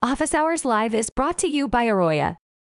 Office Hours Live is brought to you by Aroya,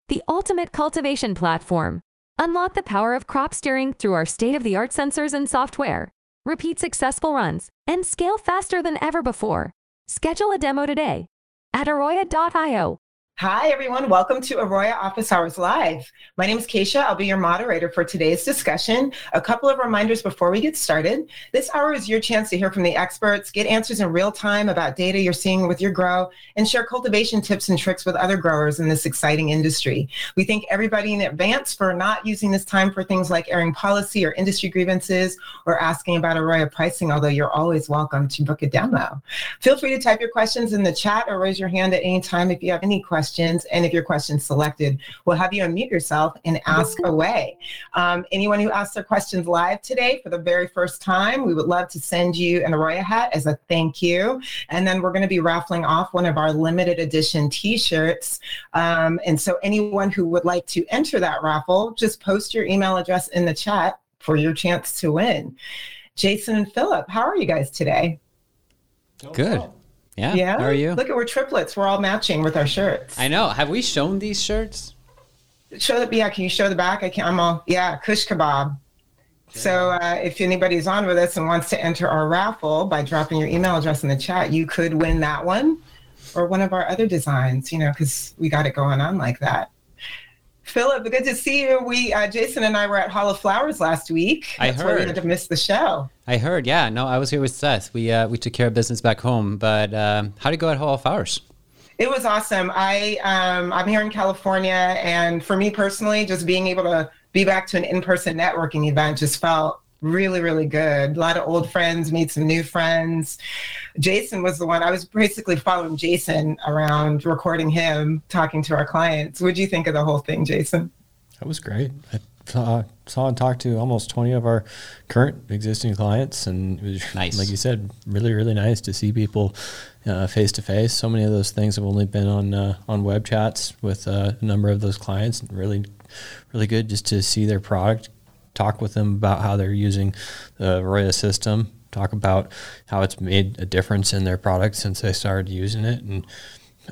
the ultimate cultivation platform. Unlock the power of crop steering through our state of the art sensors and software. Repeat successful runs and scale faster than ever before. Schedule a demo today at aroya.io. Hi, everyone. Welcome to Aroya Office Hours Live. My name is Keisha. I'll be your moderator for today's discussion. A couple of reminders before we get started. This hour is your chance to hear from the experts, get answers in real time about data you're seeing with your grow, and share cultivation tips and tricks with other growers in this exciting industry. We thank everybody in advance for not using this time for things like airing policy or industry grievances or asking about Aroya pricing, although you're always welcome to book a demo. Feel free to type your questions in the chat or raise your hand at any time if you have any questions questions. And if your question's selected, we'll have you unmute yourself and ask away. Um, anyone who asks their questions live today for the very first time, we would love to send you an Aroya hat as a thank you. And then we're going to be raffling off one of our limited edition t-shirts. Um, and so anyone who would like to enter that raffle, just post your email address in the chat for your chance to win. Jason and Phillip, how are you guys today? Good. Yeah. Yeah. How are you? Look at we're triplets. We're all matching with our shirts. I know. Have we shown these shirts? Show the yeah. Can you show the back? I can. I'm all yeah. Kush kebab. So uh, if anybody's on with us and wants to enter our raffle by dropping your email address in the chat, you could win that one or one of our other designs. You know, because we got it going on like that. Phillip, good to see you. We, uh, Jason and I were at Hall of Flowers last week. I That's why we heard. had to miss the show. I heard. Yeah. No, I was here with Seth. We uh, we took care of business back home. But um, how did it go at Hall of Flowers? It was awesome. I um, I'm here in California, and for me personally, just being able to be back to an in-person networking event just felt really, really good. A lot of old friends, made some new friends. Jason was the one I was basically following Jason around, recording him, talking to our clients. What do you think of the whole thing, Jason? That was great. I saw, saw and talked to almost 20 of our current existing clients, and it was, Nice. like you said, really, really nice to see people face to face. So many of those things have only been on uh, on web chats with uh, a number of those clients. Really, really good just to see their product, talk with them about how they're using the Roya system, talk about how it's made a difference in their product since they started using it, and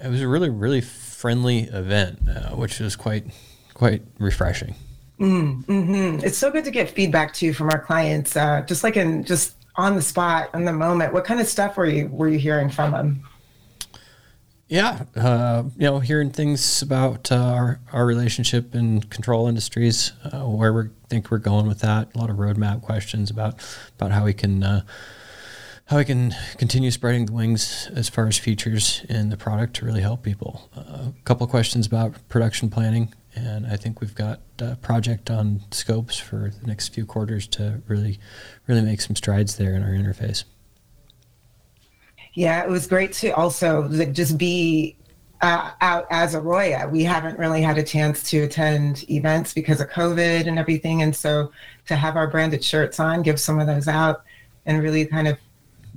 it was a really, really friendly event, uh, which was quite quite refreshing. hmm It's so good to get feedback too from our clients, uh, just like in just on the spot, in the moment. What kind of stuff were you were you hearing from them? Yeah, uh, you know, hearing things about uh, our our relationship in control industries, uh, where we think we're going with that. A lot of roadmap questions about about how we can uh, how we can continue spreading the wings as far as features in the product to really help people. Uh, a couple questions about production planning, and I think we've got a project on scopes for the next few quarters to really really make some strides there in our interface. Yeah, it was great to also like, just be uh, out as a Roya. We haven't really had a chance to attend events because of COVID and everything. And so to have our branded shirts on, give some of those out and really kind of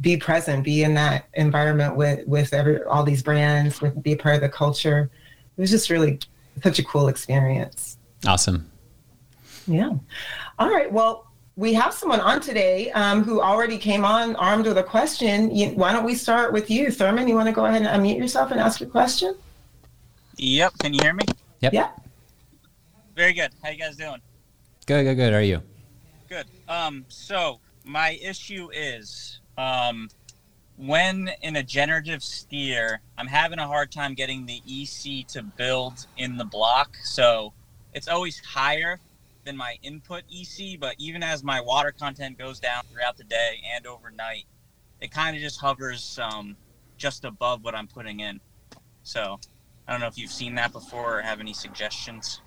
be present, be in that environment with, with every, all these brands, with be part of the culture. It was just really such a cool experience. Awesome. Yeah. All right. Well, we have someone on today um, who already came on armed with a question. You, why don't we start with you, Thurman? You want to go ahead and unmute yourself and ask your question? Yep. Can you hear me? Yep. Yeah. Very good. How you guys doing? Good. Good. Good. How are you? Good. Um, so my issue is um, when in a generative steer, I'm having a hard time getting the EC to build in the block. So it's always higher than my input EC, but even as my water content goes down throughout the day and overnight, it kind of just hovers um, just above what I'm putting in. So I don't know if you've seen that before or have any suggestions.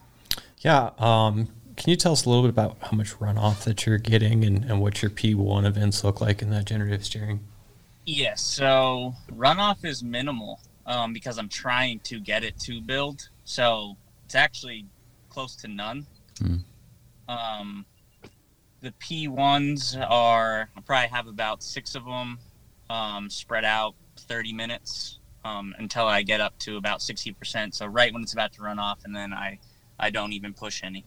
Yeah. Um, can you tell us a little bit about how much runoff that you're getting and, and what your P1 events look like in that generative steering? Yes, so runoff is minimal um, because I'm trying to get it to build. So it's actually close to none. Hmm. Um, the P1s are, I probably have about six of them um, spread out 30 minutes um, until I get up to about 60%. So right when it's about to run off, and then I, I don't even push any.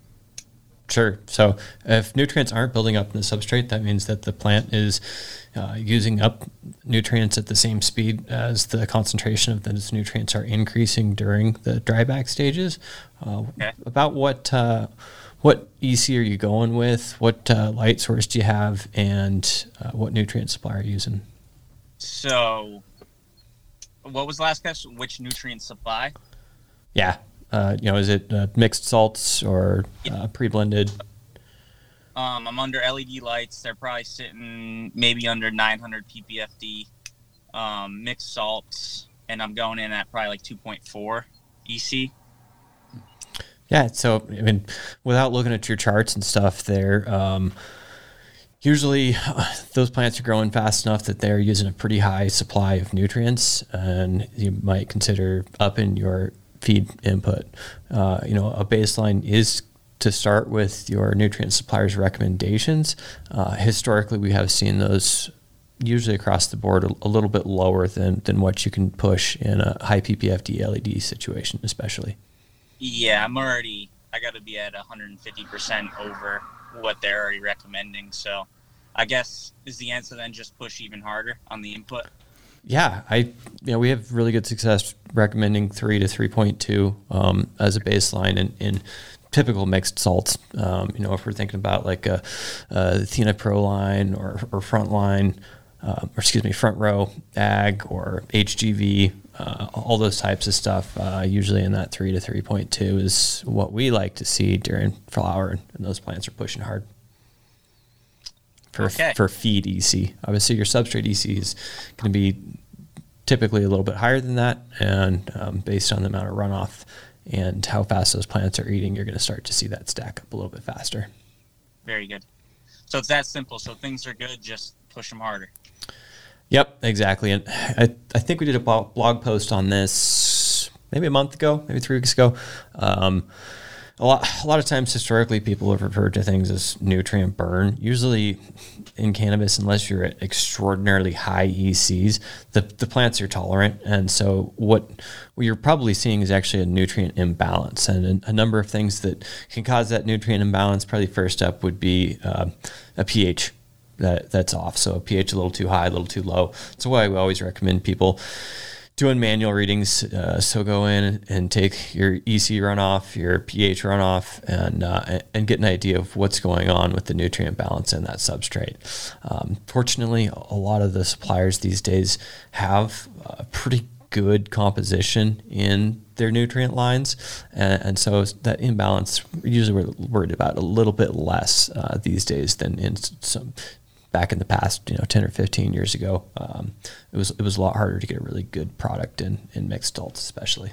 Sure. So if nutrients aren't building up in the substrate, that means that the plant is uh, using up nutrients at the same speed as the concentration of those nutrients are increasing during the dryback stages. Uh, okay. About what uh, what EC are you going with? What uh, light source do you have, and uh, what nutrient supply are you using? So, what was the last question? Which nutrient supply? Yeah, uh, you know, is it uh, mixed salts or uh, pre-blended? Um, I'm under LED lights. They're probably sitting maybe under 900 ppfd. Um, mixed salts, and I'm going in at probably like 2.4 EC. Yeah, so I mean, without looking at your charts and stuff, there. Um, usually, those plants are growing fast enough that they're using a pretty high supply of nutrients, and you might consider upping your feed input. Uh, you know, a baseline is to start with your nutrient supplier's recommendations. Uh, historically, we have seen those usually across the board a, a, little bit lower than, than what you can push in a high PPFD LED situation, especially. Yeah, I'm already, I got to be at 150% over what they're already recommending. So I guess is the answer then just push even harder on the input? yeah, I you know we have really good success recommending three to three point two um, as a baseline in, in typical mixed salts. Um, you know, if we're thinking about like a, a Athena Pro line or or front line, uh, or excuse me, Front Row Ag or HGV, uh, all those types of stuff. Uh, usually in that three to three point two is what we like to see during flower, and those plants are pushing hard for okay. for feed EC. Obviously, your substrate EC is going to be typically a little bit higher than that, and um, based on the amount of runoff and how fast those plants are eating, you're going to start to see that stack up a little bit faster. Very good. So it's that simple. So things are good, just push them harder. Yep, exactly. And I, I think we did a blog post on this maybe a month ago, maybe three weeks ago. Um, a lot a lot of times historically people have referred to things as nutrient burn. Usually in cannabis, unless you're at extraordinarily high ECs, the, the plants are tolerant. And so what, what you're probably seeing is actually a nutrient imbalance and a, a number of things that can cause that nutrient imbalance. Probably first up would be uh, a pH that that's off. So pH a little too high, a little too low. That's why we always recommend people doing manual readings. Uh, so go in and take your EC runoff, your pH runoff, and uh, and get an idea of what's going on with the nutrient balance in that substrate. Um, fortunately, a lot of the suppliers these days have a pretty good composition in their nutrient lines, and, and so that imbalance usually we're worried about a little bit less uh, these days than in some back in the past, you know, 10 or 15 years ago, um, it was it was a lot harder to get a really good product in, in mixed salts, especially.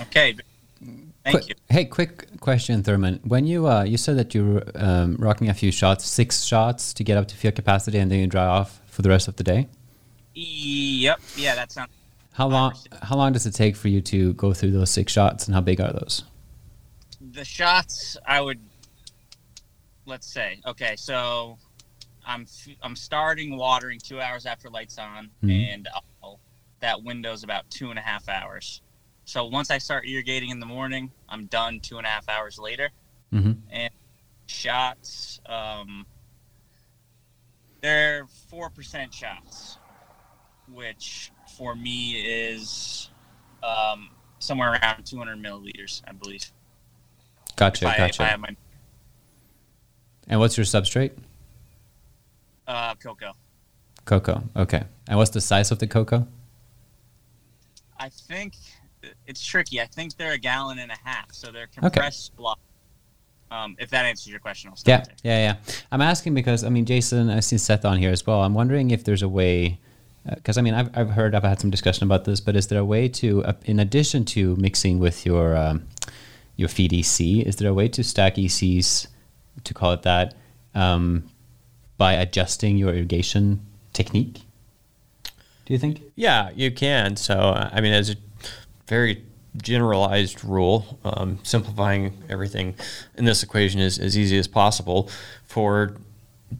Okay. Thank quick, you. Hey, quick question, Thurman. When you uh, you said that you were um, rocking a few shots, six shots to get up to field capacity, and then you dry off for the rest of the day. Yep. Yeah, that sounds. How long? How long does it take for you to go through those six shots, and how big are those? The shots, I would let's say. Okay so i'm i'm starting watering two hours after lights on mm-hmm. and I'll, that window's about two and a half hours. So once i start irrigating in the morning i'm done two and a half hours later. Mm-hmm. and shots um, they're four percent shots which for me is um, somewhere around 200 milliliters i believe. Gotcha if gotcha. I, and what's your substrate? Uh, coco. Coco. Okay. And what's the size of the coco? I think it's tricky. I think they're a gallon and a half, so they're compressed okay. block. Um, if that answers your question, I'll stop. yeah, there. yeah, yeah. I'm asking because I mean, Jason, I've seen Seth on here as well. I'm wondering if there's a way, because uh, I mean, I've, I've heard, I've had some discussion about this, but is there a way to, uh, in addition to mixing with your um, your feed EC, is there a way to stack ECs to call it that, um, by adjusting your irrigation technique? Do you think? Yeah, you can. So, I mean, as a very generalized rule, um, simplifying everything in this equation is as easy as possible for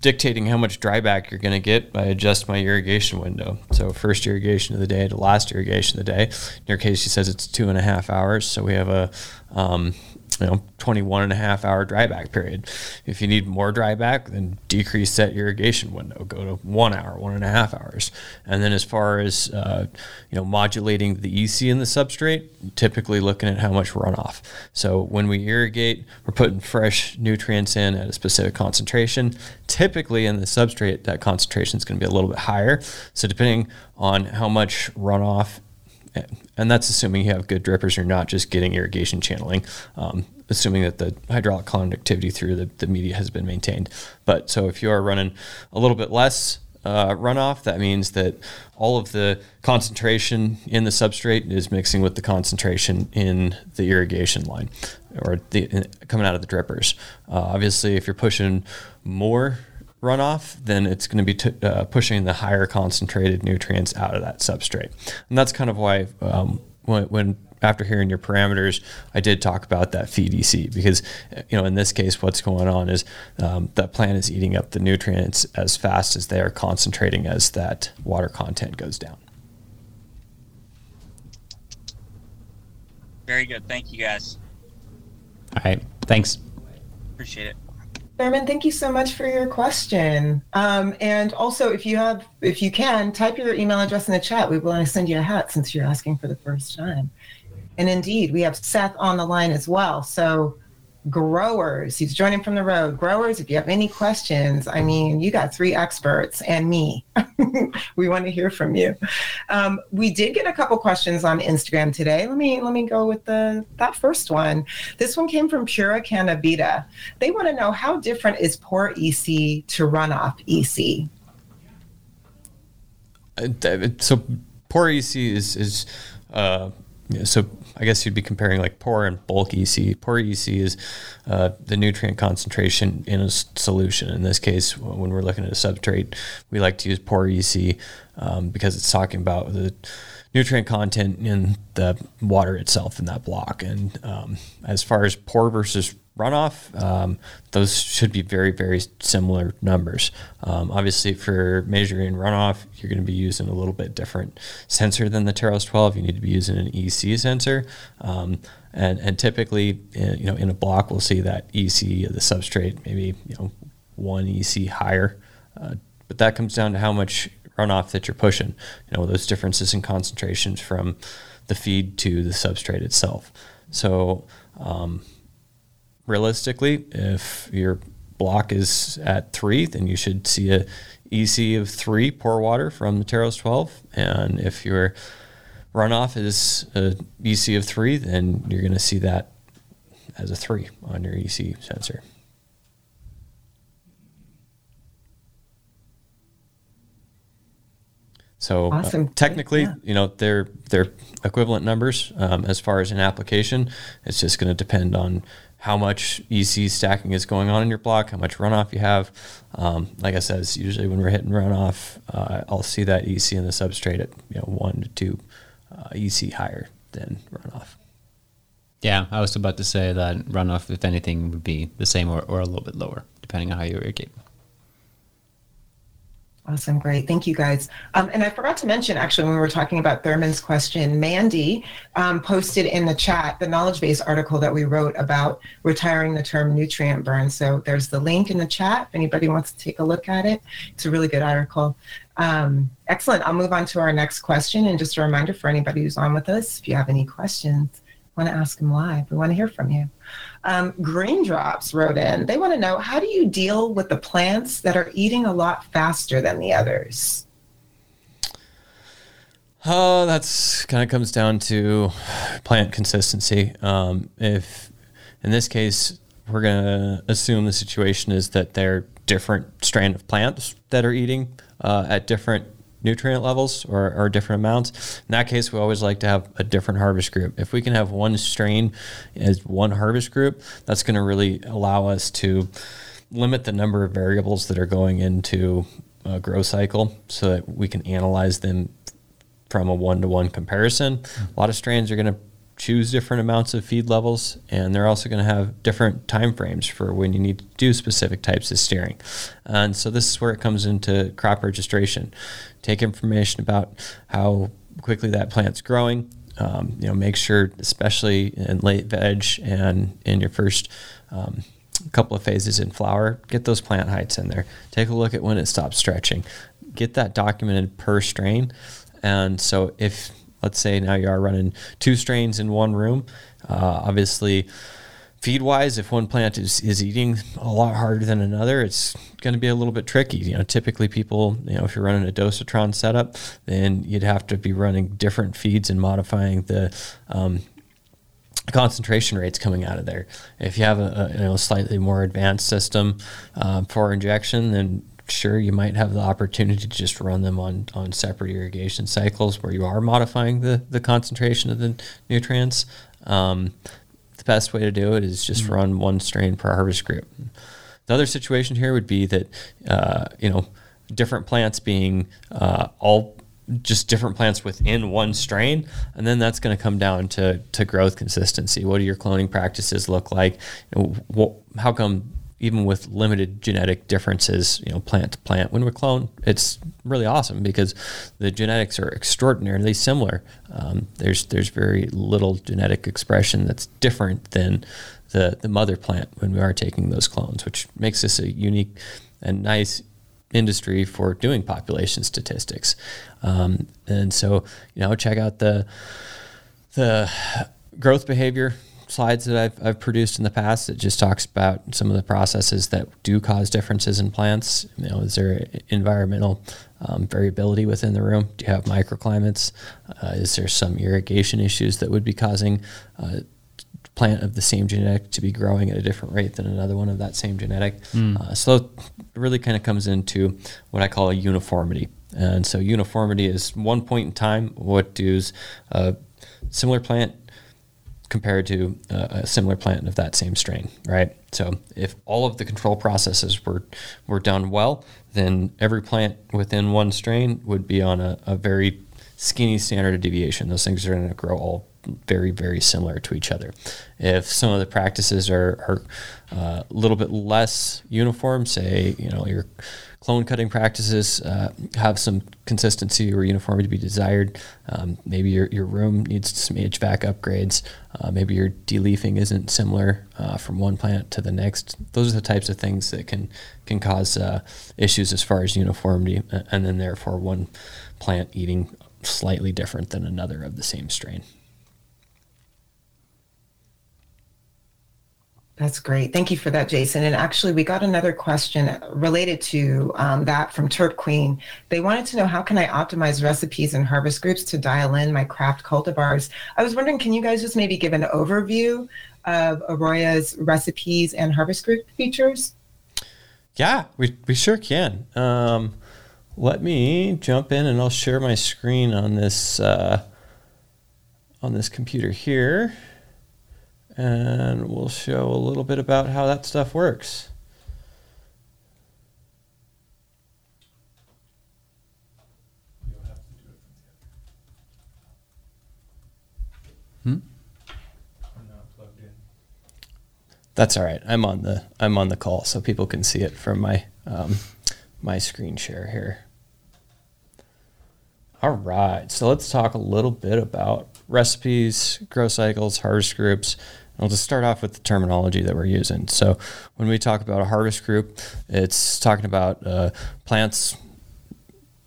dictating how much dryback you're going to get by adjust my irrigation window. So first irrigation of the day to last irrigation of the day. In your case, she says it's two and a half hours. So we have a um, you know 21 and a half hour dryback period. If you need more dryback then decrease that irrigation window. Go to one hour one and a half hours. And then as far as uh, you know modulating the ec in the substrate typically looking at how much runoff. So when we irrigate we're putting fresh nutrients in at a specific concentration. Typically in the substrate that concentration is going to be a little bit higher. So depending on how much runoff and that's assuming you have good drippers, you're not just getting irrigation channeling, um, assuming that the hydraulic conductivity through the, the media has been maintained. But so if you are running a little bit less uh, runoff, that means that all of the concentration in the substrate is mixing with the concentration in the irrigation line or the, in, coming out of the drippers. Uh, obviously, if you're pushing more runoff, then it's going to be t- uh, pushing the higher concentrated nutrients out of that substrate. And that's kind of why um, when, when, after hearing your parameters, I did talk about that feed EC because you know in this case, what's going on is um, that plant is eating up the nutrients as fast as they are concentrating as that water content goes down. Very good. Thank you, guys. All right. Thanks. Appreciate it. Thurman, thank you so much for your question. Um, and also, if you have, if you can, type your email address in the chat. We want to send you a hat since you're asking for the first time. And indeed, we have Seth on the line as well. So growers. He's joining from the road. Growers, if you have any questions, I mean, you got three experts and me. we want to hear from you. Um, we did get a couple questions on Instagram today. Let me let me go with the that first one. This one came from Pura Cannabita. They want to know how different is pore EC to runoff EC. Uh, so pore EC is is uh, so I guess you'd be comparing like pore and bulk EC. Pore EC is uh, the nutrient concentration in a solution. In this case, when we're looking at a substrate, we like to use pore EC um, because it's talking about the nutrient content in the water itself in that block. And um, as far as pore versus runoff, um, those should be very, very similar numbers. Um, obviously, for measuring runoff, you're going to be using a little bit different sensor than the Teros 12. You need to be using an EC sensor. Um, and, and typically, uh, you know, in a block, we'll see that EC of the substrate maybe, you know, one EC higher. Uh, but that comes down to how much runoff that you're pushing. You know, those differences in concentrations from the feed to the substrate itself. So, um, realistically, if your block is at three, then you should see a EC of three pore water from the Teros 12. And if your runoff is a EC of three, then you're going to see that as a three on your EC sensor. So uh, awesome. uh, technically, yeah. you know, they're they're equivalent numbers um, as far as an application. It's just going to depend on how much EC stacking is going on in your block, how much runoff you have. Um, like I said, it's usually when we're hitting runoff, uh, I'll see that EC in the substrate at you know one to two uh, EC higher than runoff. Yeah, I was about to say that runoff, if anything, would be the same or, or a little bit lower, depending on how you irrigate. Awesome, great. Thank you guys. Um, and I forgot to mention, actually, when we were talking about Thurman's question, Mandy um, posted in the chat the knowledge base article that we wrote about retiring the term nutrient burn. So there's the link in the chat if anybody wants to take a look at it. It's a really good article. Um, excellent. I'll move on to our next question. And just a reminder for anybody who's on with us, if you have any questions, want to ask them live. We want to hear from you. Um, Green Drops wrote in. They want to know how do you deal with the plants that are eating a lot faster than the others? Oh, that's kind of comes down to plant consistency. Um, if in this case, we're going to assume the situation is that they're different strain of plants that are eating uh, at different nutrient levels or, or different amounts. In that case, we always like to have a different harvest group. If we can have one strain as one harvest group, that's going to really allow us to limit the number of variables that are going into a grow cycle so that we can analyze them from a one to one comparison. Hmm. A lot of strains are going to choose different amounts of feed levels and they're also going to have different time frames for when you need to do specific types of steering and so this is where it comes into crop registration take information about how quickly that plant's growing um, you know, make sure, especially in late veg and in your first um, couple of phases in flower, get those plant heights in there. Take a look at when it stops stretching. Get that documented per strain. And so if let's say now you are running two strains in one room, uh, obviously feed wise, if one plant is, is eating a lot harder than another, it's going to be a little bit tricky. You know, typically people, you know, if you're running a dosatron setup, then you'd have to be running different feeds and modifying the um, concentration rates coming out of there. If you have a, a you know slightly more advanced system uh, for injection, then sure you might have the opportunity to just run them on on separate irrigation cycles where you are modifying the the concentration of the nutrients. Um, the best way to do it is just mm-hmm. run one strain per harvest group. The other situation here would be that uh, you know different plants being uh, all just different plants within one strain, and then that's going to come down to to growth consistency. What do your cloning practices look like? You know, what, how come even with limited genetic differences, you know, plant to plant, when we clone, it's really awesome because the genetics are extraordinarily similar. Um, there's there's very little genetic expression that's different than the the mother plant when we are taking those clones, which makes this a unique and nice industry for doing population statistics. Um, and so, you know, check out the the growth behavior slides that I've, I've produced in the past that just talks about some of the processes that do cause differences in plants. You know, is there environmental um, variability within the room? Do you have microclimates? Uh, is there some irrigation issues that would be causing uh, plant of the same genetic to be growing at a different rate than another one of that same genetic? Mm. Uh, so it really kind of comes into what I call a uniformity. And so uniformity is one point in time. What does a similar plant compared to uh, a similar plant of that same strain, right? So if all of the control processes were were done well, then every plant within one strain would be on a, a very skinny standard of deviation. Those things are going to grow all very, very similar to each other. If some of the practices are, are uh, a little bit less uniform, say, you know, your clone cutting practices uh, have some consistency or uniformity to be desired. Um, maybe your, your room needs some HVAC upgrades. Uh, maybe your deleafing isn't similar uh, from one plant to the next. Those are the types of things that can can cause uh, issues as far as uniformity, and then therefore one plant eating slightly different than another of the same strain. That's great. Thank you for that, Jason. And actually, we got another question related to um, that from Turp Queen. They wanted to know how can I optimize recipes and harvest groups to dial in my craft cultivars? I was wondering, can you guys just maybe give an overview of Aroya's recipes and harvest group features? Yeah, we, we sure can. Um, let me jump in and I'll share my screen on this uh, on this computer here and we'll show a little bit about how that stuff works. Hmm? That's all right. I'm on the I'm on the call, so people can see it from my um, my screen share here. All right, so let's talk a little bit about recipes, grow cycles, harvest groups, I'll just start off with the terminology that we're using. So, when we talk about a harvest group, it's talking about uh, plants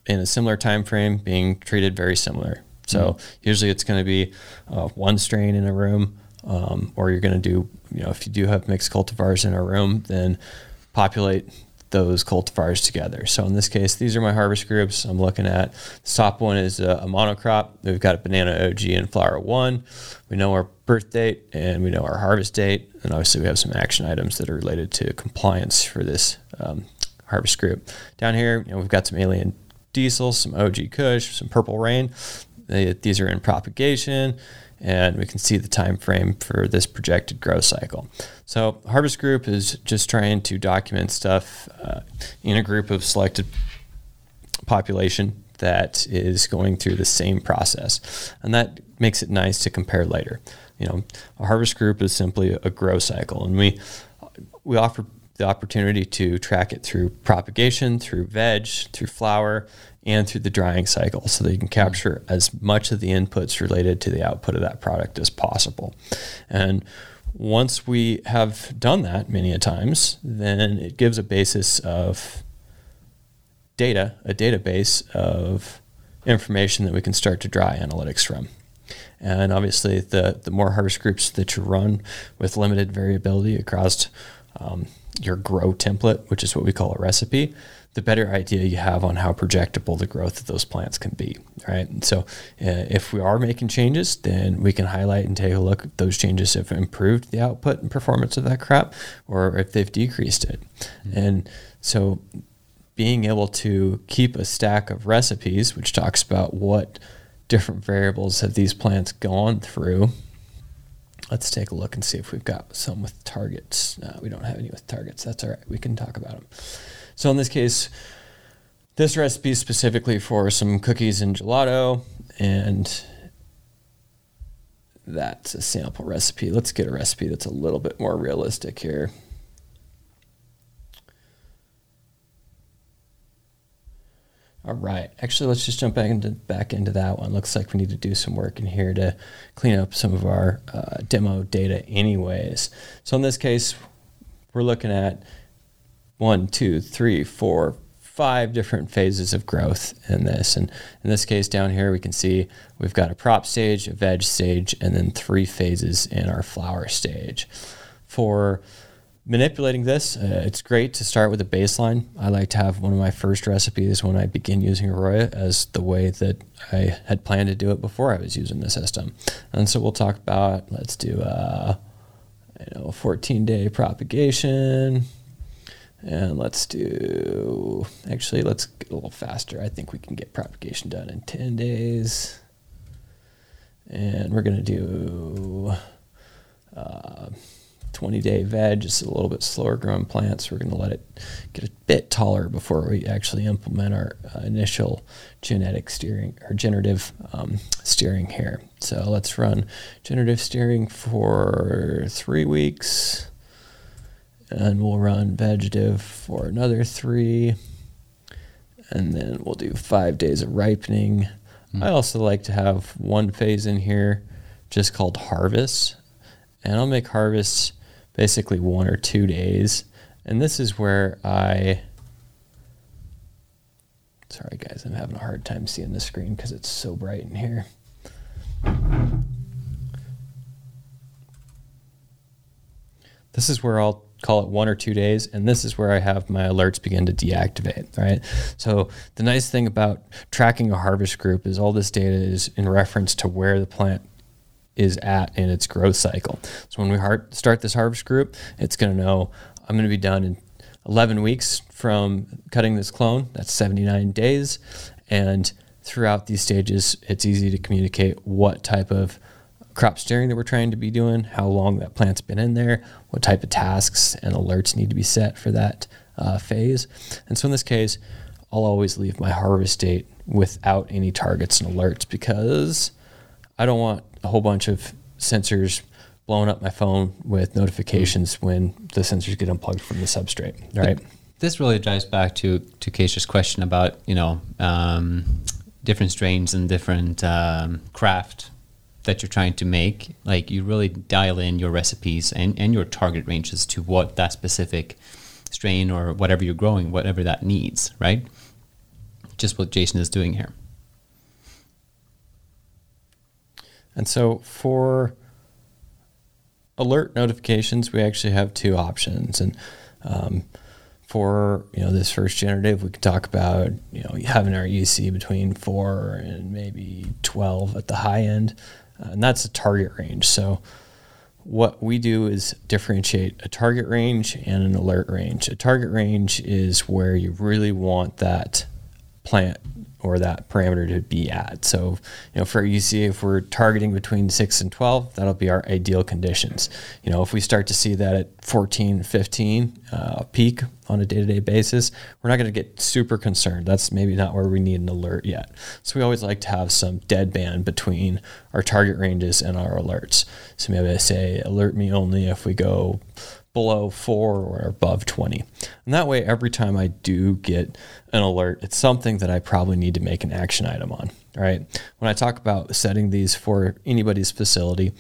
in a similar time frame being treated very similar. So, mm-hmm. usually it's going to be uh, one strain in a room, um, or you're going to do, you know, if you do have mixed cultivars in a room, then populate those cultivars together. So in this case, these are my harvest groups. I'm looking at the top one is a, a monocrop. We've got a banana OG and flower one. We know our birth date and we know our harvest date. And obviously we have some action items that are related to compliance for this um, harvest group. Down here, you know, we've got some alien diesel, some OG Kush, some purple rain. They, these are in propagation and we can see the time frame for this projected growth cycle. So harvest group is just trying to document stuff uh, in a group of selected population that is going through the same process, and that makes it nice to compare later. You know, a harvest group is simply a grow cycle, and we we offer the opportunity to track it through propagation, through veg, through flower, and through the drying cycle so that you can capture as much of the inputs related to the output of that product as possible. And once we have done that many a times, then it gives a basis of data, a database of information that we can start to draw analytics from. And obviously, the, the more harvest groups that you run with limited variability across um, your grow template, which is what we call a recipe, the better idea you have on how projectable the growth of those plants can be, right? And so, uh, if we are making changes, then we can highlight and take a look if those changes have improved the output and performance of that crop, or if they've decreased it. Mm-hmm. And so, being able to keep a stack of recipes, which talks about what different variables have these plants gone through. Let's take a look and see if we've got some with targets. No, we don't have any with targets. That's all right. We can talk about them. So in this case, this recipe is specifically for some cookies and gelato, and that's a sample recipe. Let's get a recipe that's a little bit more realistic here. All right. Actually, let's just jump back into back into that one. Looks like we need to do some work in here to clean up some of our uh, demo data, anyways. So in this case, we're looking at one, two, three, four, five different phases of growth in this. And in this case down here, we can see we've got a prop stage, a veg stage, and then three phases in our flower stage. For manipulating this, uh, it's great to start with a baseline. I like to have one of my first recipes when I begin using Aroya as the way that I had planned to do it before I was using the system. And so we'll talk about, let's do a, you know, 14 day propagation and let's do, actually, let's get a little faster. I think we can get propagation done in 10 days. And we're going to do uh, 20 day veg, just a little bit slower growing plants. We're going to let it get a bit taller before we actually implement our uh, initial genetic steering or generative um, steering here. So let's run generative steering for three weeks and we'll run vegetative for another three, and then we'll do five days of ripening. Mm. I also like to have one phase in here just called harvest, and I'll make harvests basically one or two days, and this is where I. Sorry, guys, I'm having a hard time seeing the screen because it's so bright in here. This is where I'll call it one or two days, and this is where I have my alerts begin to deactivate, right? So the nice thing about tracking a harvest group is all this data is in reference to where the plant is at in its growth cycle. So when we start this harvest group, it's going to know I'm going to be done in 11 weeks from cutting this clone. That's 79 days. And throughout these stages, it's easy to communicate what type of crop steering that we're trying to be doing, how long that plant's been in there, what type of tasks and alerts need to be set for that uh, phase. And so in this case, I'll always leave my harvest date without any targets and alerts because I don't want a whole bunch of sensors blowing up my phone with notifications when the sensors get unplugged from the substrate, right? But this really drives back to to Keisha's question about you know um, different strains and different um, craft that you're trying to make, like you really dial in your recipes and, and your target ranges to what that specific strain or whatever you're growing, whatever that needs, right? Just what Jason is doing here. And so for alert notifications, we actually have two options. And um, for you know this first generative, we can talk about you know having our EC between four and maybe twelve at the high end. Uh, and that's a target range. So what we do is differentiate a target range and an alert range. A target range is where you really want that plant or that parameter to be at. So, you know, for EC, if we're targeting between 6 and 12, that'll be our ideal conditions. You know, if we start to see that at 14, 15 uh, peak, on a day to day basis, we're not going to get super concerned. That's maybe not where we need an alert yet. So we always like to have some dead band between our target ranges and our alerts. So maybe I say, alert me only if we go below four or above 20. And that way, every time I do get an alert, it's something that I probably need to make an action item on. Right. When I talk about setting these for anybody's facility,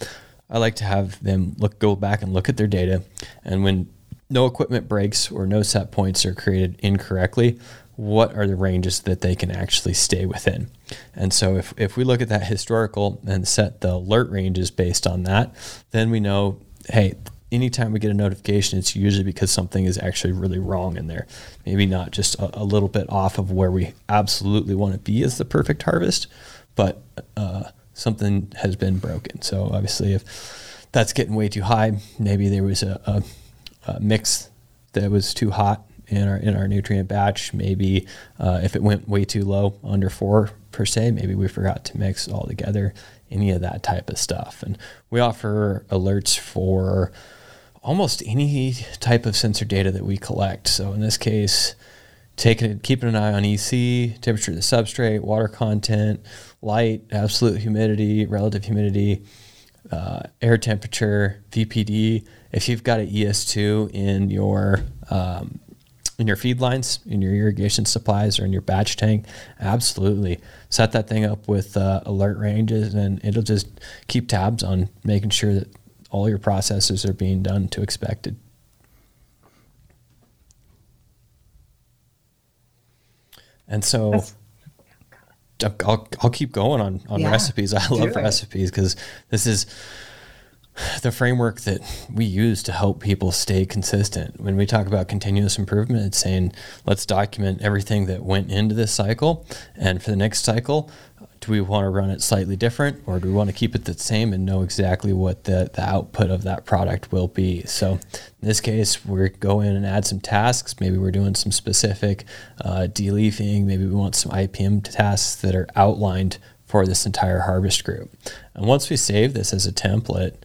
I like to have them look go back and look at their data. And when no equipment breaks or no set points are created incorrectly, what are the ranges that they can actually stay within? And so if, if we look at that historical and set the alert ranges based on that, then we know, hey, anytime we get a notification, it's usually because something is actually really wrong in there. Maybe not just a, a little bit off of where we absolutely want to be as the perfect harvest, but uh, something has been broken. So obviously, if that's getting way too high, maybe there was a, a uh, mix that was too hot in our in our nutrient batch. Maybe uh, if it went way too low, under four per se, maybe we forgot to mix all together. Any of that type of stuff, and we offer alerts for almost any type of sensor data that we collect. So in this case, taking keeping an eye on EC, temperature of the substrate, water content, light, absolute humidity, relative humidity, uh, air temperature, VPD. If you've got an ES2 in your um, in your feed lines, in your irrigation supplies, or in your batch tank, absolutely set that thing up with uh, alert ranges, and it'll just keep tabs on making sure that all your processes are being done to expected. And so That's, I'll, I'll keep going on, on yeah, recipes. I love recipes because this is the framework that we use to help people stay consistent. When we talk about continuous improvement, it's saying let's document everything that went into this cycle. And for the next cycle, do we want to run it slightly different or do we want to keep it the same and know exactly what the, the output of that product will be? So in this case, we're going and add some tasks. Maybe we're doing some specific uh, deleafing. Maybe we want some IPM tasks that are outlined for this entire harvest group. And once we save this as a template,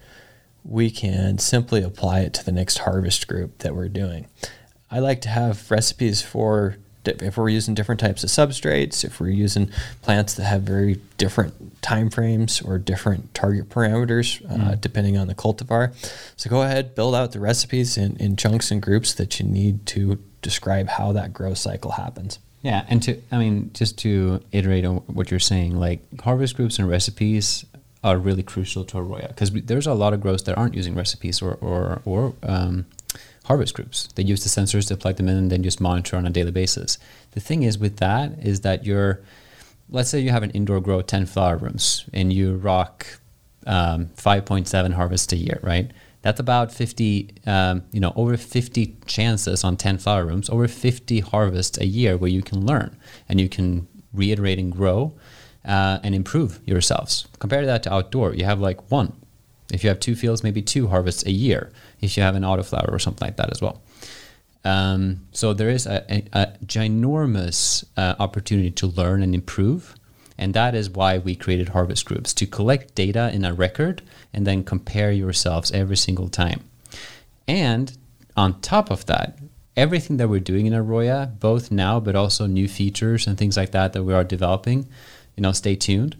we can simply apply it to the next harvest group that we're doing. I like to have recipes for if we're using different types of substrates, if we're using plants that have very different time frames or different target parameters, uh, mm. depending on the cultivar. So go ahead, build out the recipes in, in chunks and groups that you need to describe how that growth cycle happens. Yeah, and to I mean, just to iterate on what you're saying, like harvest groups and recipes are really crucial to Aroya because there's a lot of grows that aren't using recipes or or, or um, harvest groups. They use the sensors to plug them in and then just monitor on a daily basis. The thing is with that is that you're, let's say you have an indoor grow 10 flower rooms and you rock um, 5.7 harvests a year, right? That's about 50, um, you know, over 50 chances on 10 flower rooms, over 50 harvests a year where you can learn and you can reiterate and grow uh, and improve yourselves. Compare that to outdoor, you have like one. If you have two fields, maybe two harvests a year. If you have an autoflower or something like that as well. Um, so there is a, a, a ginormous uh, opportunity to learn and improve. And that is why we created harvest groups to collect data in a record and then compare yourselves every single time. And on top of that, everything that we're doing in Aroya, both now but also new features and things like that that we are developing, you know, stay tuned.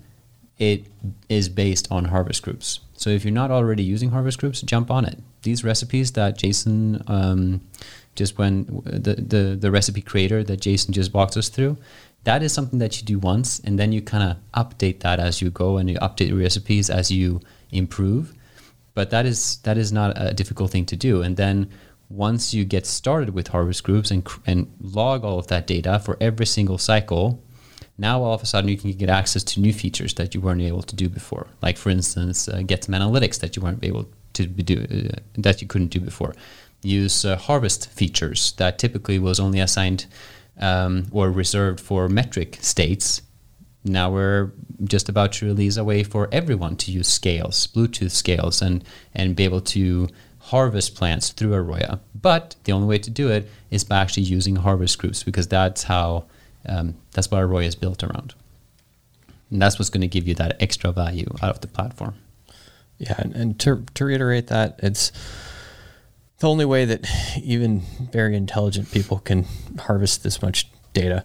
It is based on harvest groups. So if you're not already using harvest groups, jump on it. These recipes that Jason um, just when the, the the recipe creator that Jason just walked us through, that is something that you do once, and then you kind of update that as you go, and you update your recipes as you improve. But that is that is not a difficult thing to do, and then once you get started with harvest groups and and log all of that data for every single cycle, now all of a sudden you can get access to new features that you weren't able to do before. Like for instance, uh, get some analytics that you weren't able to do uh, that you couldn't do before. Use uh, harvest features that typically was only assigned um, or reserved for Metrc states. Now we're just about to release a way for everyone to use scales, Bluetooth scales, and and be able to harvest plants through Aroya. But the only way to do it is by actually using harvest groups because that's how um, that's what Aroya is built around. And that's what's going to give you that extra value out of the platform. Yeah, and, and to, to reiterate that, it's the only way that even very intelligent people can harvest this much data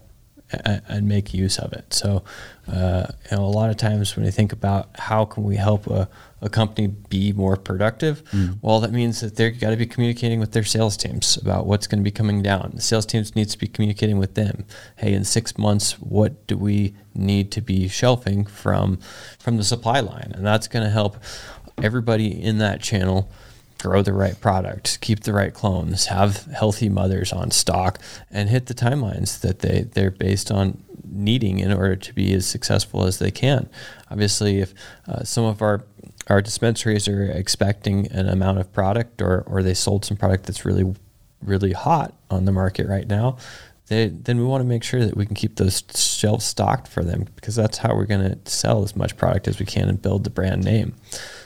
and, make use of it. So, uh, you know, a lot of times when I think about how can we help a, a company be more productive, mm. well, that means that they've got to be communicating with their sales teams about what's going to be coming down. The sales teams needs to be communicating with them. Hey, in six months, what do we need to be shelving from from the supply line? And that's going to help everybody in that channel grow the right product, keep the right clones, have healthy mothers on stock, and hit the timelines that they, they're based on needing in order to be as successful as they can. Obviously, if uh, some of our our dispensaries are expecting an amount of product or, or they sold some product that's really really hot on the market right now, they, then we want to make sure that we can keep those shelves stocked for them because that's how we're going to sell as much product as we can and build the brand name.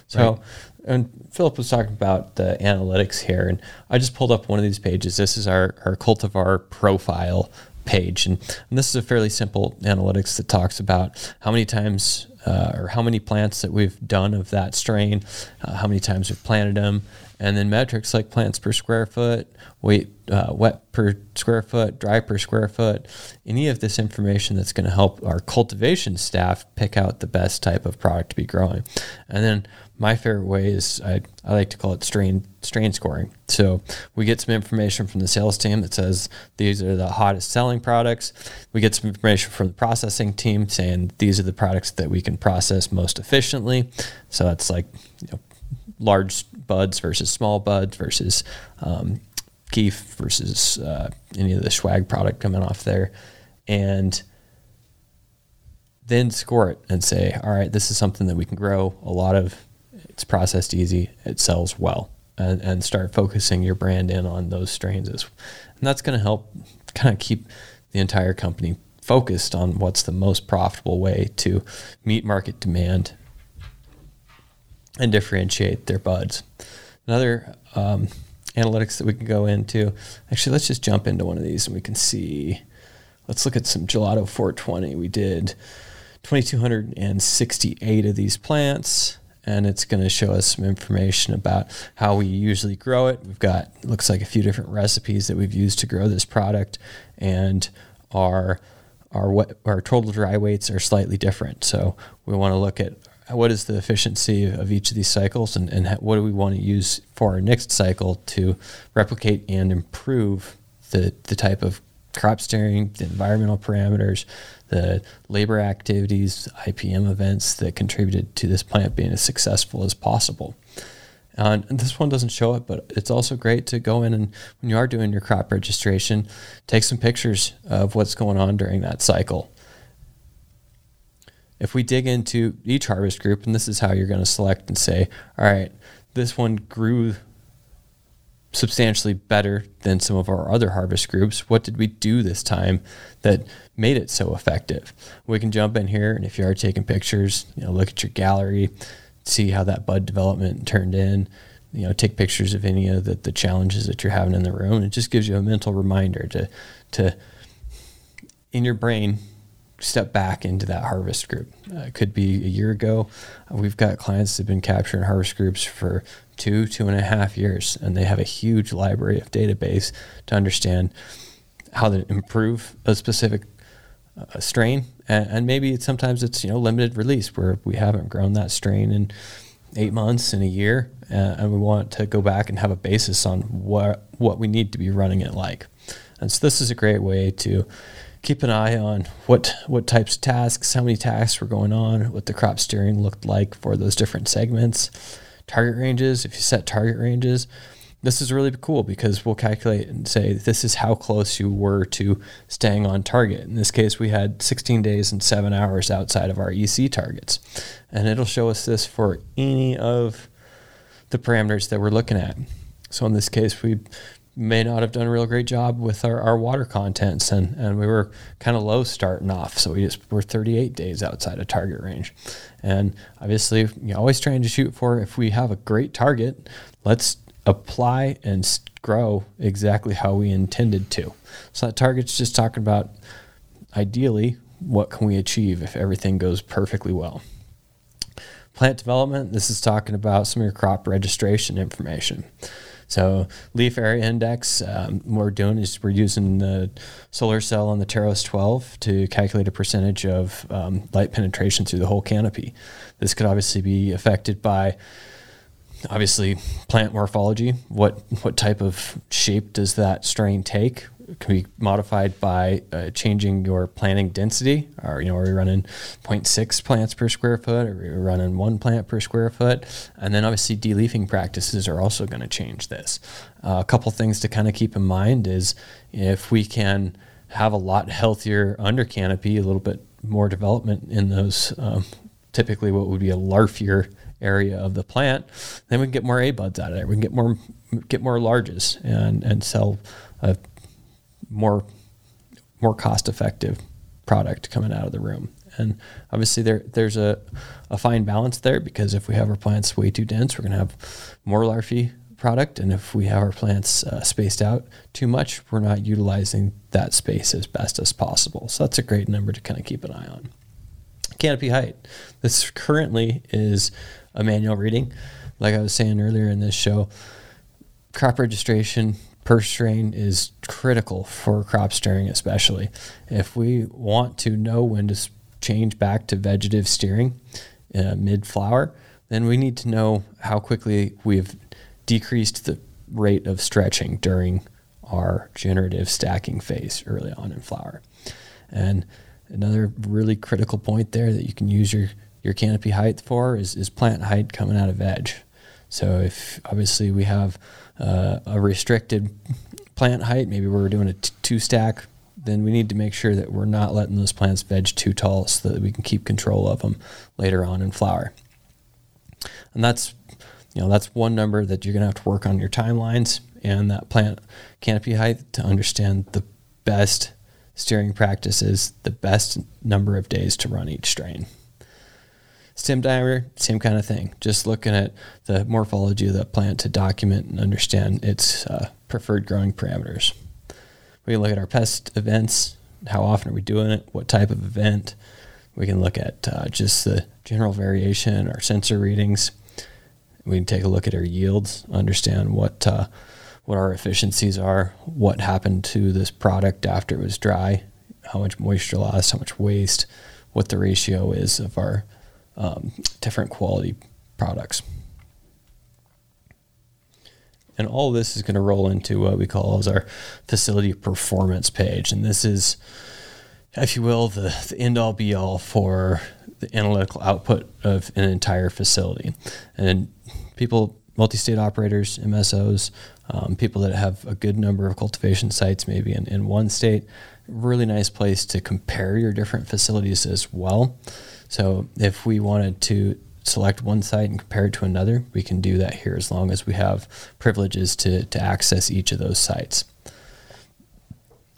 So right and Phillip was talking about the analytics here, and I just pulled up one of these pages. This is our, our cultivar profile page, and, and this is a fairly simple analytics that talks about how many times uh, or how many plants that we've done of that strain, uh, how many times we've planted them, and then metrics like plants per square foot, weight, uh, wet per square foot, dry per square foot, any of this information that's going to help our cultivation staff pick out the best type of product to be growing. And then my favorite way is I, I like to call it strain strain scoring. So we get some information from the sales team that says these are the hottest selling products. We get some information from the processing team saying these are the products that we can process most efficiently. So that's like you know, large buds versus small buds versus um, kief versus uh, any of the swag product coming off there, and then score it and say, all right, this is something that we can grow a lot of it's processed easy, it sells well, and, and start focusing your brand in on those strains. and that's going to help kind of keep the entire company focused on what's the most profitable way to meet market demand and differentiate their buds. Another um, analytics that we can go into. Actually, let's just jump into one of these and we can see. Let's look at some gelato 420. We did 2,268 of these plants and it's going to show us some information about how we usually grow it. We've got looks like a few different recipes that we've used to grow this product, and our our our total dry weights are slightly different. So we want to look at what is the efficiency of each of these cycles, and, and what do we want to use for our next cycle to replicate and improve the the type of crop steering, the environmental parameters, the labor activities, IPM events that contributed to this plant being as successful as possible. Uh, and this one doesn't show it, but it's also great to go in and when you are doing your crop registration, take some pictures of what's going on during that cycle. If we dig into each harvest group, and this is how you're going to select and say, all right, this one grew substantially better than some of our other harvest groups. What did we do this time that made it so effective? We can jump in here, and if you are taking pictures, you know, look at your gallery, see how that bud development turned in. You know, take pictures of any of the, the challenges that you're having in the room. It just gives you a mental reminder to to in your brain step back into that harvest group. Uh, it could be a year ago. Uh, we've got clients that have been capturing harvest groups for two, two and a half years, and they have a huge library of database to understand how to improve a specific uh, strain. And, and, maybe it's, sometimes it's you know limited release where we haven't grown that strain in eight months in a year, uh, and we want to go back and have a basis on what what we need to be running it like. And so this is a great way to keep an eye on what what types of tasks, how many tasks were going on, what the crop steering looked like for those different segments, target ranges. If you set target ranges, this is really cool because we'll calculate and say this is how close you were to staying on target. In this case, we had 16 days and seven hours outside of our EC targets, and it'll show us this for any of the parameters that we're looking at. So in this case, we may not have done a real great job with our, our water contents and, and we were kind of low starting off so we just were 38 days outside of target range. And obviously you're always trying to shoot for if we have a great target let's apply and grow exactly how we intended to. So that target's just talking about ideally what can we achieve if everything goes perfectly well? Plant development this is talking about some of your crop registration information So leaf area index, um, what we're doing is we're using the solar cell on the Teros 12 to calculate a percentage of um, light penetration through the whole canopy. This could obviously be affected by obviously plant morphology. What what type of shape does that strain take? Can be modified by uh, changing your planting density. Or you know, are we running 0.6 plants per square foot? Or are we running one plant per square foot? And then obviously deleafing practices are also going to change this. Uh, a couple things to kind of keep in mind is if we can have a lot healthier under canopy, a little bit more development in those. Um, typically, what would be a larfier area of the plant, then we can get more A buds out of there. We can get more get more larges and and sell a more more cost effective product coming out of the room. And obviously there there's a, a fine balance there because if we have our plants way too dense, we're going to have more larfy product, and if we have our plants uh, spaced out too much, we're not utilizing that space as best as possible. So that's a great number to kind of keep an eye on. Canopy height. This currently is a manual reading. Like I was saying earlier in this show, crop registration per strain is critical for crop steering, especially if we want to know when to change back to vegetative steering uh, mid flower. Then we need to know how quickly we've decreased the rate of stretching during our generative stacking phase early on in flower. And another really critical point there that you can use your your canopy height for is, is plant height coming out of edge. So if obviously we have uh, a restricted plant height, maybe we're doing a t- two stack, then we need to make sure that we're not letting those plants veg too tall so that we can keep control of them later on in flower. And that's you know that's one number that you're going to have to work on your timelines and that plant canopy height to understand the best steering practices, the best number of days to run each strain. Stem diameter, same kind of thing. Just looking at the morphology of the plant to document and understand its uh, preferred growing parameters. We can look at our pest events. How often are we doing it? What type of event? We can look at uh, just the general variation, our sensor readings. We can take a look at our yields, understand what uh, what our efficiencies are, what happened to this product after it was dry, how much moisture loss, how much waste, what the ratio is of our um, different quality products. And all this is going to roll into what we call as our facility performance page. And this is, if you will, the, the end all be all for the analytical output of an entire facility. And people, multi state operators, MSOs, um, people that have a good number of cultivation sites, maybe in, in one state, really nice place to compare your different facilities as well. So if we wanted to select one site and compare it to another, we can do that here as long as we have privileges to, to access each of those sites.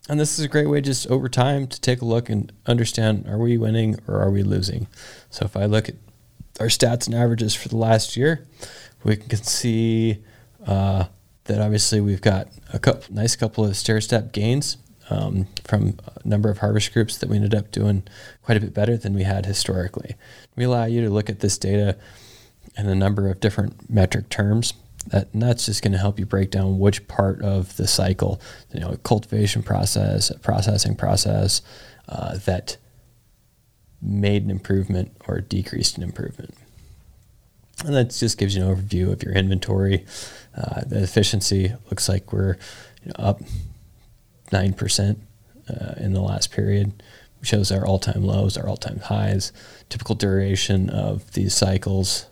And this is a great way just over time to take a look and understand are we winning or are we losing? So if I look at our stats and averages for the last year, we can see uh, that obviously we've got a couple, nice couple of stair step gains um, from a number of harvest groups that we ended up doing quite a bit better than we had historically. We allow you to look at this data in a number of different metric terms. That, and that's just going to help you break down which part of the cycle, you know, cultivation process, processing process, uh, that made an improvement or decreased an improvement. And that just gives you an overview of your inventory. Uh, the efficiency looks like we're you know, up 9% uh, in the last period. which Shows our all time lows, our all time highs, typical duration of these cycles,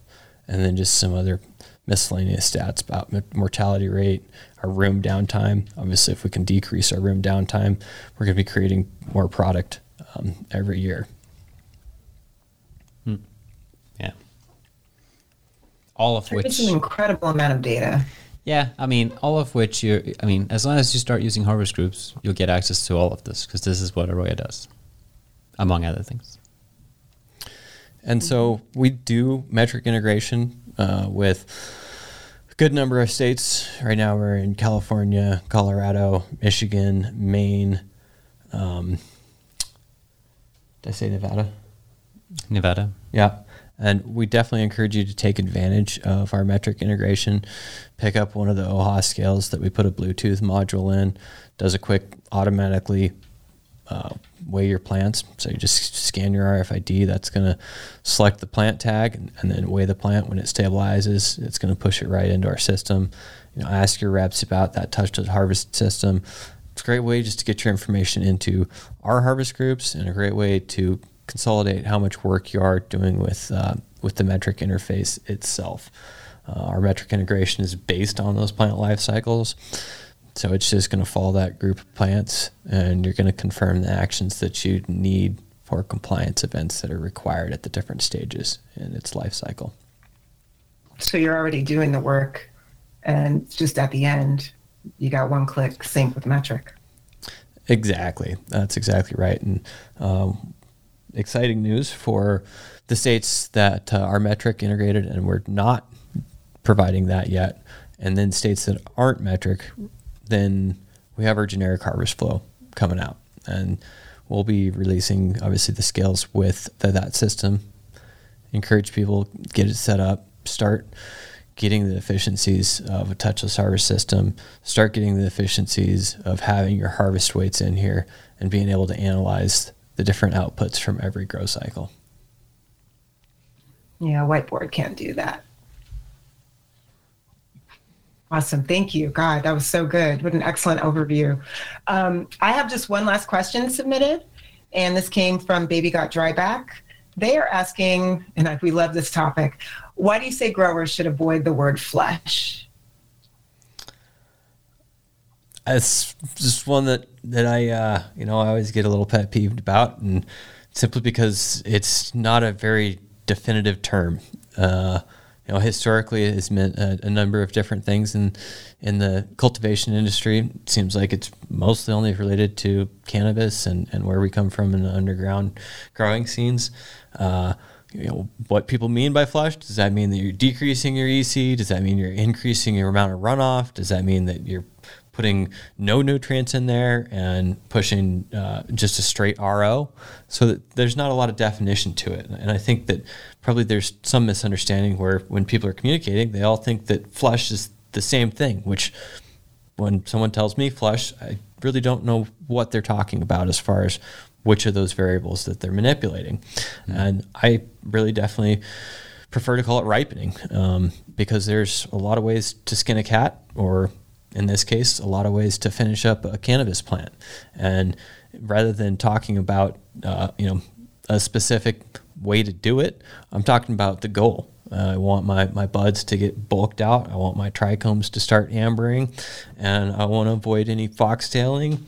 and then just some other miscellaneous stats about mortality rate, our room downtime. Obviously, if we can decrease our room downtime, we're going to be creating more product um, every year. Hmm. Yeah. All of which. It's an incredible amount of data. Yeah, I mean, all of which you, I mean, as long as you start using harvest groups, you'll get access to all of this because this is what Aroya does, among other things. And so we do Metrc integration uh, with a good number of states. Right now we're in California, Colorado, Michigan, Maine. Um, did I say Nevada? Nevada. Yeah. And we definitely encourage you to take advantage of our Metrc integration. Pick up one of the Ohaus scales that we put a Bluetooth module in, does a quick automatically uh, weigh your plants. So you just scan your RFID. That's going to select the plant tag and, and, then weigh the plant. When it stabilizes, it's going to push it right into our system. You know, ask your reps about that touchless harvest system. It's a great way just to get your information into our harvest groups and a great way to consolidate how much work you are doing with uh, with the Metrc interface itself. Uh, our Metrc integration is based on those plant life cycles. So it's just going to follow that group of plants, and you're going to confirm the actions that you need for compliance events that are required at the different stages in its life cycle. So you're already doing the work, and just at the end, you got one click sync with Metrc. Exactly, that's exactly right. And um, exciting news for the states that uh, are Metrc integrated, and we're not providing that yet. And then states that aren't Metrc, then we have our generic harvest flow coming out. And we'll be releasing obviously the scales with the, that system. Encourage people get it set up, start getting the efficiencies of a touchless harvest system, start getting the efficiencies of having your harvest weights in here and being able to analyze the different outputs from every grow cycle. Yeah, whiteboard can't do that. Awesome. Thank you. God, that was so good. What an excellent overview. Um, I have just one last question submitted, and this came from Baby Got Dryback. They are asking, and we love this topic, why do you say growers should avoid the word flush? It's just one that, that I, uh, you know, I always get a little pet peeved about, and simply because it's not a very definitive term. Uh, you know, historically it has meant a, a, number of different things in in the cultivation industry. It seems like it's mostly only related to cannabis and, and where we come from in the underground growing scenes. Uh, you know, what people mean by flush. Does that mean that you're decreasing your EC? Does that mean you're increasing your amount of runoff? Does that mean that you're putting no nutrients in there and pushing uh, just a straight RO. So that there's not a lot of definition to it. And I think that probably there's some misunderstanding where when people are communicating, they all think that flush is the same thing, which when someone tells me flush, I really don't know what they're talking about as far as which of those variables that they're manipulating. Mm-hmm. And I really definitely prefer to call it ripening um, because there's a lot of ways to skin a cat or in this case, a lot of ways to finish up a cannabis plant. And rather than talking about, uh, you know, a specific way to do it, I'm talking about the goal. Uh, I want my, my buds to get bulked out. I want my trichomes to start ambering, and I want to avoid any foxtailing,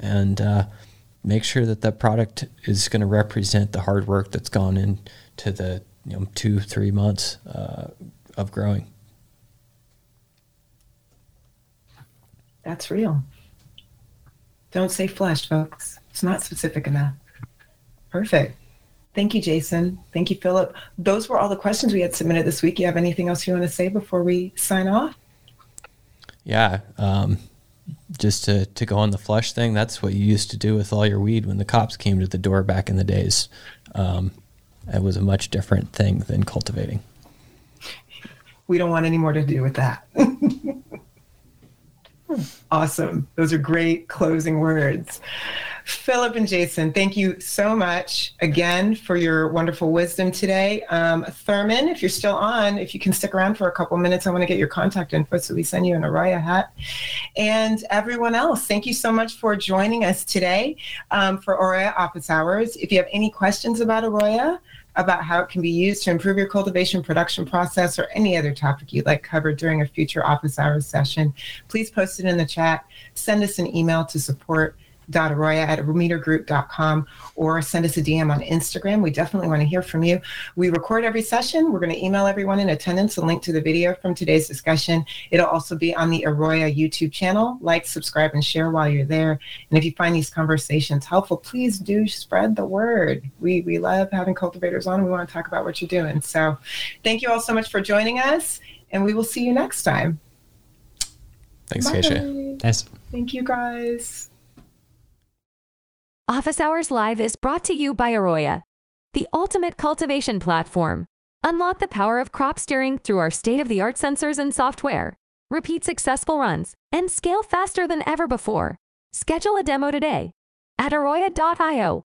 and uh, make sure that that product is going to represent the hard work that's gone into the you know two three months uh, of growing. That's real. Don't say flush, folks. It's not specific enough. Perfect. Thank you, Jason. Thank you, Phillip. Those were all the questions we had submitted this week. You have anything else you want to say before we sign off? Yeah. Um, just to, to go on the flush thing, that's what you used to do with all your weed when the cops came to the door back in the days. Um, it was a much different thing than cultivating. We don't want any more to do with that. Awesome. Those are great closing words. Phillip and Jason, thank you so much again for your wonderful wisdom today. Um, Thurman, if you're still on, if you can stick around for a couple minutes, I want to get your contact info so we send you an Aroya hat. And everyone else, thank you so much for joining us today um, for Aroya Office Hours. If you have any questions about Aroya, about how it can be used to improve your cultivation production process or any other topic you'd like covered during a future office hours session, please post it in the chat. Send us an email to support aroya at metergroup.com or send us a DM on Instagram. We definitely want to hear from you. We record every session. We're going to email everyone in attendance a link to the video from today's discussion. It'll also be on the Aroya YouTube channel. Like, subscribe, and share while you're there. And if you find these conversations helpful, please do spread the word. We, we love having cultivators on. We want to talk about what you're doing. So thank you all so much for joining us, and we will see you next time. Thanks, Keisha. Thanks. Thank you, guys. Office Hours Live is brought to you by Aroya, the ultimate cultivation platform. Unlock the power of crop steering through our state of the art sensors and software. Repeat successful runs and scale faster than ever before. Schedule a demo today at Aroya.io